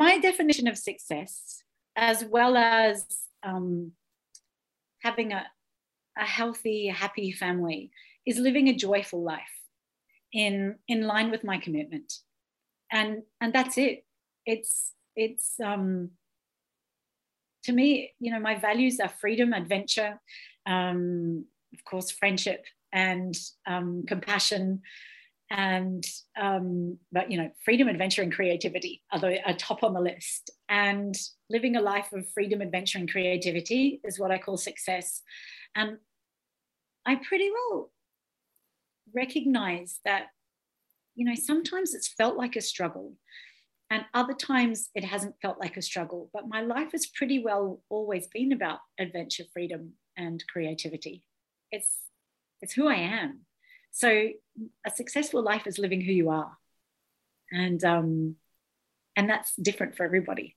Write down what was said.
my definition of success, as well as um, having a, a healthy, happy family, is living a joyful life in in line with my commitment, and and that's it. It's it's um, to me, you know, my values are freedom, adventure, um, of course, friendship, and um, compassion and um, but you know freedom adventure and creativity are, the, are top on the list. And living a life of freedom adventure and creativity is what i call success. And i pretty well recognize that you know sometimes it's felt like a struggle and other times it hasn't felt like a struggle. But my life has pretty well always been about adventure freedom and creativity. It's it's who i am so a successful life is living who you are. And um, and that's different for everybody.